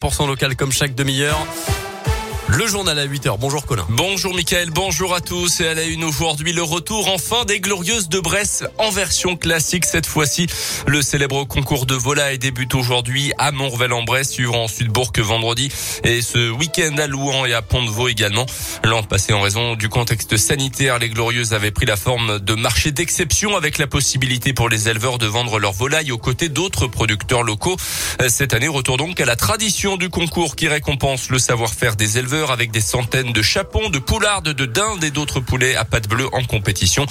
Pour son local comme chaque demi-heure. Le journal à 8h. Bonjour Colin. Bonjour Mickaël, bonjour à tous. Et à la une aujourd'hui, le retour enfin des Glorieuses de Brest en version classique cette fois-ci. Le célèbre concours de volaille débute aujourd'hui à Montrevel-en-Brest, suivra ensuite Bourg vendredi et ce week-end à Louan et à Pont-de-Vaux également. L'an passé, en raison du contexte sanitaire, les Glorieuses avaient pris la forme de marché d'exception avec la possibilité pour les éleveurs de vendre leurs volailles aux côtés d'autres producteurs locaux. Cette année, retour donc à la tradition du concours qui récompense le savoir-faire des éleveurs avec des centaines de chapons, de poulardes, de dindes et d'autres poulets à pâte bleue en compétition.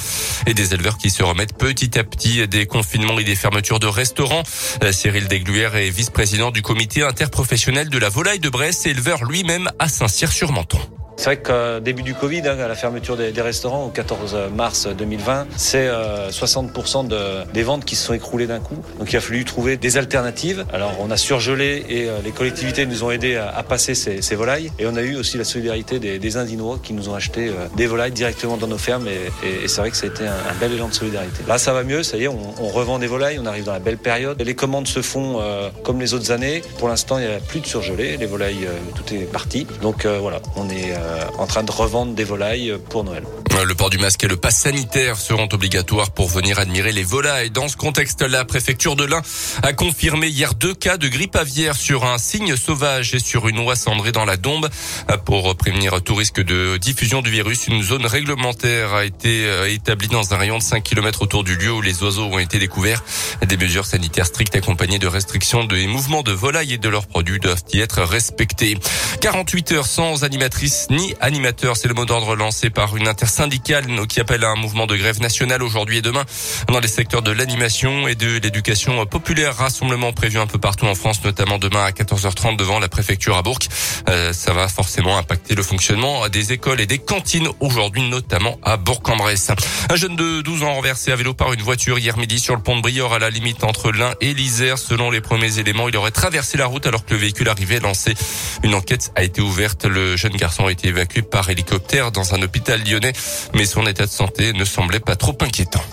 Et des éleveurs qui se remettent petit à petit des confinements et des fermetures de restaurants. Euh, Cyril Degluer est vice-président du comité interprofessionnel de la volaille de Brest, éleveur lui-même à Saint-Cyr-sur-Menton. C'est vrai qu'au début du Covid, hein, à la fermeture des, restaurants au 14 mars 2020, c'est euh, 60% de, des ventes qui se sont écroulées d'un coup. Donc il a fallu trouver des alternatives. Alors on a surgelé et euh, les collectivités nous ont aidés à, passer ces, volailles. Et on a eu aussi la solidarité des, Indinois qui nous ont acheté euh, des volailles directement dans nos fermes. Et, c'est vrai que ça a été un, bel élan de solidarité. Là ça va mieux, ça y est, on, revend des volailles, on arrive dans la belle période. Les commandes se font euh, comme les autres années. Pour l'instant, il n'y a plus de surgelé. Les volailles, euh, tout est parti. Donc voilà, on est en train de revendre des volailles pour Noël. Le port du masque et le pass sanitaire seront obligatoires pour venir admirer les volailles. Dans ce contexte, la préfecture de l'Ain a confirmé hier deux cas de grippe aviaire sur un cygne sauvage et sur une oie cendrée dans la Dombe. Pour prévenir tout risque de diffusion du virus, une zone réglementaire a été euh, établie dans un rayon de 5 km autour du lieu où les oiseaux ont été découverts. Des mesures sanitaires strictes accompagnées de restrictions des mouvements de volailles et de leurs produits doivent y être respectées. 48 heures sans animatrice ni animateur, c'est le mot d'ordre lancé par une intersyndicale qui appelle à un mouvement de grève nationale aujourd'hui et demain dans les secteurs de l'animation et de l'éducation populaire. Rassemblement prévu un peu partout en France, notamment demain à 14h30 devant la préfecture à Bourg. Euh, ça va forcément impacter le fonctionnement des écoles et des cantines aujourd'hui, notamment à Bourg-en-Bresse. Un jeune de 12 ans renversé à vélo par une voiture hier midi sur le pont de Briord à la limite entre l'Ain et l'Isère. Selon les premiers éléments, il aurait traversé la route alors que le véhicule arrivait lancé. Une enquête a été ouverte. Le jeune garçon a été évacué par hélicoptère dans un hôpital lyonnais, mais son état de santé ne semblait pas trop inquiétant.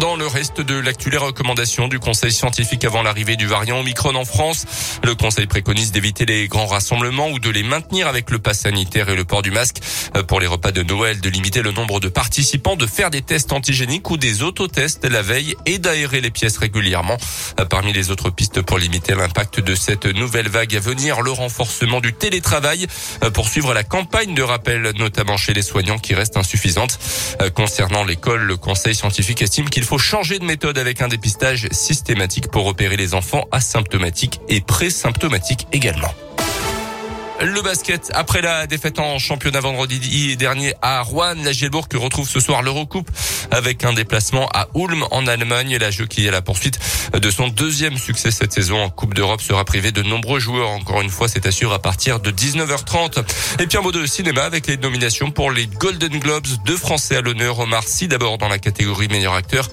Dans le reste de l'actu, les recommandations du Conseil scientifique avant l'arrivée du variant Omicron en France. Le Conseil préconise d'éviter les grands rassemblements ou de les maintenir avec le pass sanitaire et le port du masque. Pour les repas de Noël, de limiter le nombre de participants, de faire des tests antigéniques ou des autotests la veille et d'aérer les pièces régulièrement. Parmi les autres pistes pour limiter l'impact de cette nouvelle vague à venir, le renforcement du télétravail pour suivre la campagne de rappel, notamment chez les soignants qui reste insuffisante. Concernant l'école, le Conseil scientifique estime qu'il faut changer de méthode avec un dépistage systématique pour repérer les enfants asymptomatiques et présymptomatiques également. Le basket, après la défaite en championnat vendredi dernier à Rouen, la Gielbourg retrouve ce soir l'Eurocoupe avec un déplacement à Ulm en Allemagne. La jeu qui est à la poursuite de son deuxième succès cette saison en Coupe d'Europe sera privé de nombreux joueurs. Encore une fois, c'est assuré à partir de 19h30. Et puis un mot de cinéma avec les nominations pour les Golden Globes. Deux Français à l'honneur. Omar Sy d'abord dans la catégorie meilleur acteur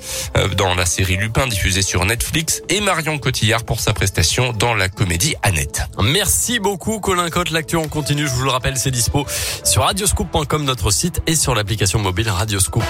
dans la série Lupin diffusée sur Netflix et Marion Cotillard pour sa prestation dans la comédie Annette. Merci beaucoup Colin Cotte. L'actu en continue, je vous le rappelle, c'est dispo sur radioscoop.com, notre site, et sur l'application mobile Radioscoop.